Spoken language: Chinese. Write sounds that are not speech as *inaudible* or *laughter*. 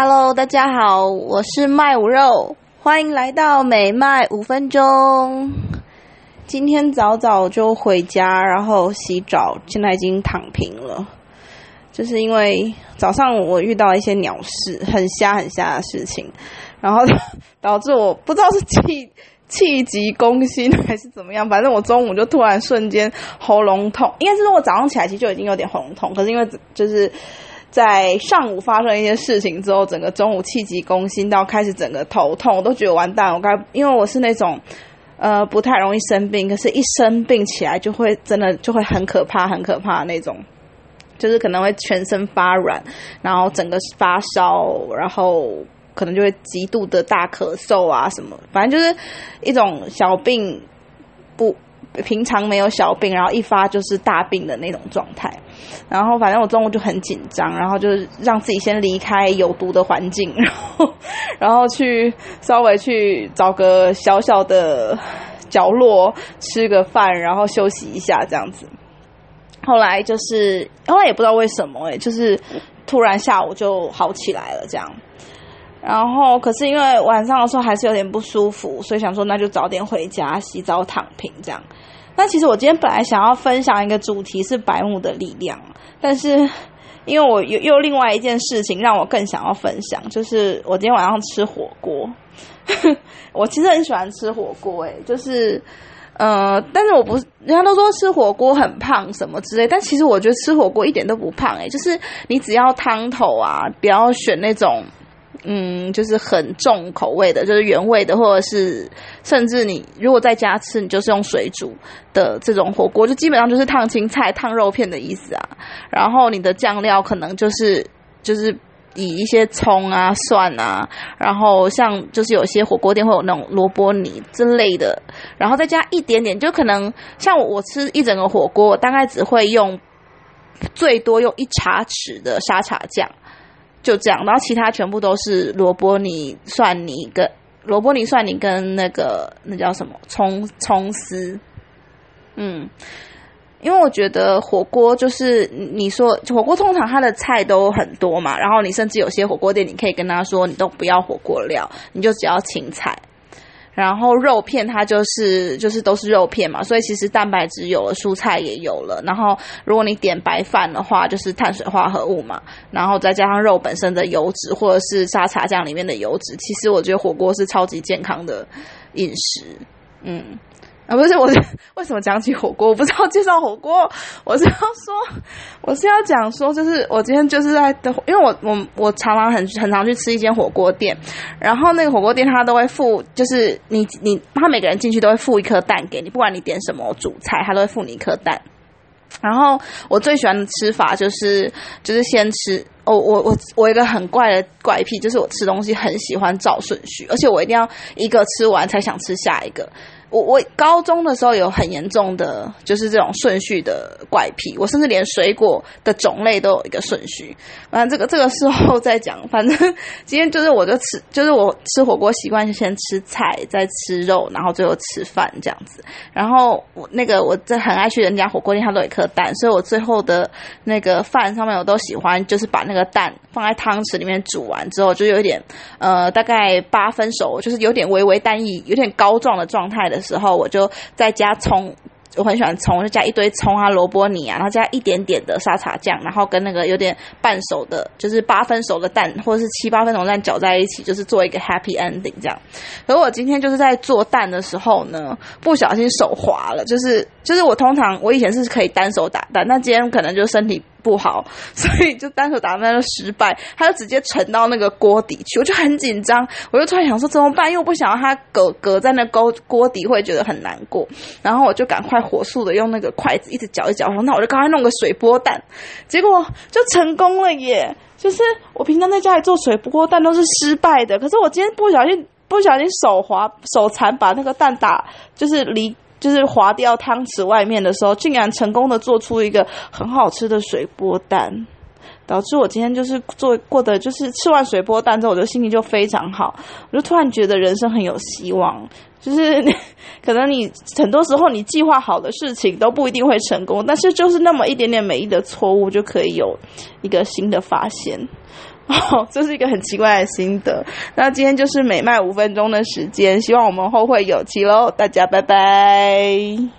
Hello，大家好，我是麦五肉，欢迎来到美麦五分钟。今天早早就回家，然后洗澡，现在已经躺平了。就是因为早上我遇到一些鸟事，很瞎很瞎的事情，然后 *laughs* 导致我不知道是气气急攻心还是怎么样，反正我中午就突然瞬间喉咙痛，应该是说我早上起来其实就已经有点喉咙痛，可是因为就是在上午发生一些事情之后，整个中午气急攻心到开始整个头痛，我都觉得完蛋，我该因为我是那种。呃，不太容易生病，可是，一生病起来就会真的就会很可怕，很可怕那种，就是可能会全身发软，然后整个发烧，然后可能就会极度的大咳嗽啊什么，反正就是一种小病不。平常没有小病，然后一发就是大病的那种状态。然后反正我中午就很紧张，然后就是让自己先离开有毒的环境，然后然后去稍微去找个小小的角落吃个饭，然后休息一下这样子。后来就是后来也不知道为什么哎，就是突然下午就好起来了这样。然后可是因为晚上的时候还是有点不舒服，所以想说那就早点回家洗澡躺平这样。那其实我今天本来想要分享一个主题是白木的力量，但是因为我有又另外一件事情让我更想要分享，就是我今天晚上吃火锅。*laughs* 我其实很喜欢吃火锅，诶，就是呃，但是我不是人家都说吃火锅很胖什么之类，但其实我觉得吃火锅一点都不胖，诶，就是你只要汤头啊，不要选那种。嗯，就是很重口味的，就是原味的，或者是甚至你如果在家吃，你就是用水煮的这种火锅，就基本上就是烫青菜、烫肉片的意思啊。然后你的酱料可能就是就是以一些葱啊、蒜啊，然后像就是有些火锅店会有那种萝卜泥之类的，然后再加一点点，就可能像我吃一整个火锅，大概只会用最多用一茶匙的沙茶酱。就这样，然后其他全部都是萝卜泥、蒜泥跟萝卜泥、蒜泥跟那个那叫什么葱葱丝。嗯，因为我觉得火锅就是你说火锅通常它的菜都很多嘛，然后你甚至有些火锅店你可以跟他说你都不要火锅料，你就只要青菜。然后肉片它就是就是都是肉片嘛，所以其实蛋白质有了，蔬菜也有了。然后如果你点白饭的话，就是碳水化合物嘛，然后再加上肉本身的油脂或者是沙茶酱里面的油脂，其实我觉得火锅是超级健康的饮食，嗯。啊，不是我，为什么讲起火锅？我不知道介绍火锅，我是要说，我是要讲说，就是我今天就是在的，因为我我我常常很很常去吃一间火锅店，然后那个火锅店他都会付，就是你你他每个人进去都会付一颗蛋给你，不管你点什么主菜，他都会付你一颗蛋。然后我最喜欢的吃法就是就是先吃，我我我我一个很怪的怪癖，就是我吃东西很喜欢照顺序，而且我一定要一个吃完才想吃下一个。我我高中的时候有很严重的，就是这种顺序的怪癖。我甚至连水果的种类都有一个顺序。反正这个这个事后再讲。反正 *laughs* 今天就是我就吃，就是我吃火锅习惯是先吃菜，再吃肉，然后最后吃饭这样子。然后我那个我在很爱去人家火锅店，它都有一颗蛋，所以我最后的那个饭上面我都喜欢，就是把那个蛋放在汤匙里面煮完之后，就有一点呃大概八分熟，就是有点微微单一，有点膏状的状态的。时候，我就再加葱，我很喜欢葱，就加一堆葱啊、萝卜泥啊，然后加一点点的沙茶酱，然后跟那个有点半熟的，就是八分熟的蛋，或者是七八分熟蛋搅在一起，就是做一个 happy ending 这样。可我今天就是在做蛋的时候呢，不小心手滑了，就是就是我通常我以前是可以单手打蛋，但今天可能就身体。不好，*laughs* 所以就单手打蛋就失败，他就直接沉到那个锅底去，我就很紧张，我就突然想说怎么办，又不想让它隔隔在那锅锅底会觉得很难过，然后我就赶快火速的用那个筷子一直搅一搅，那我就赶快弄个水波蛋，结果就成功了耶！就是我平常在家里做水波蛋都是失败的，可是我今天不小心不小心手滑手残把那个蛋打就是离。就是划掉汤匙外面的时候，竟然成功的做出一个很好吃的水波蛋，导致我今天就是做过的，就是吃完水波蛋之后，我的心情就非常好，我就突然觉得人生很有希望。就是 *laughs* 可能你很多时候你计划好的事情都不一定会成功，但是就是那么一点点美丽的错误，就可以有一个新的发现。*laughs* 哦，这是一个很奇怪的心得。那今天就是每卖五分钟的时间，希望我们后会有期喽，大家拜拜。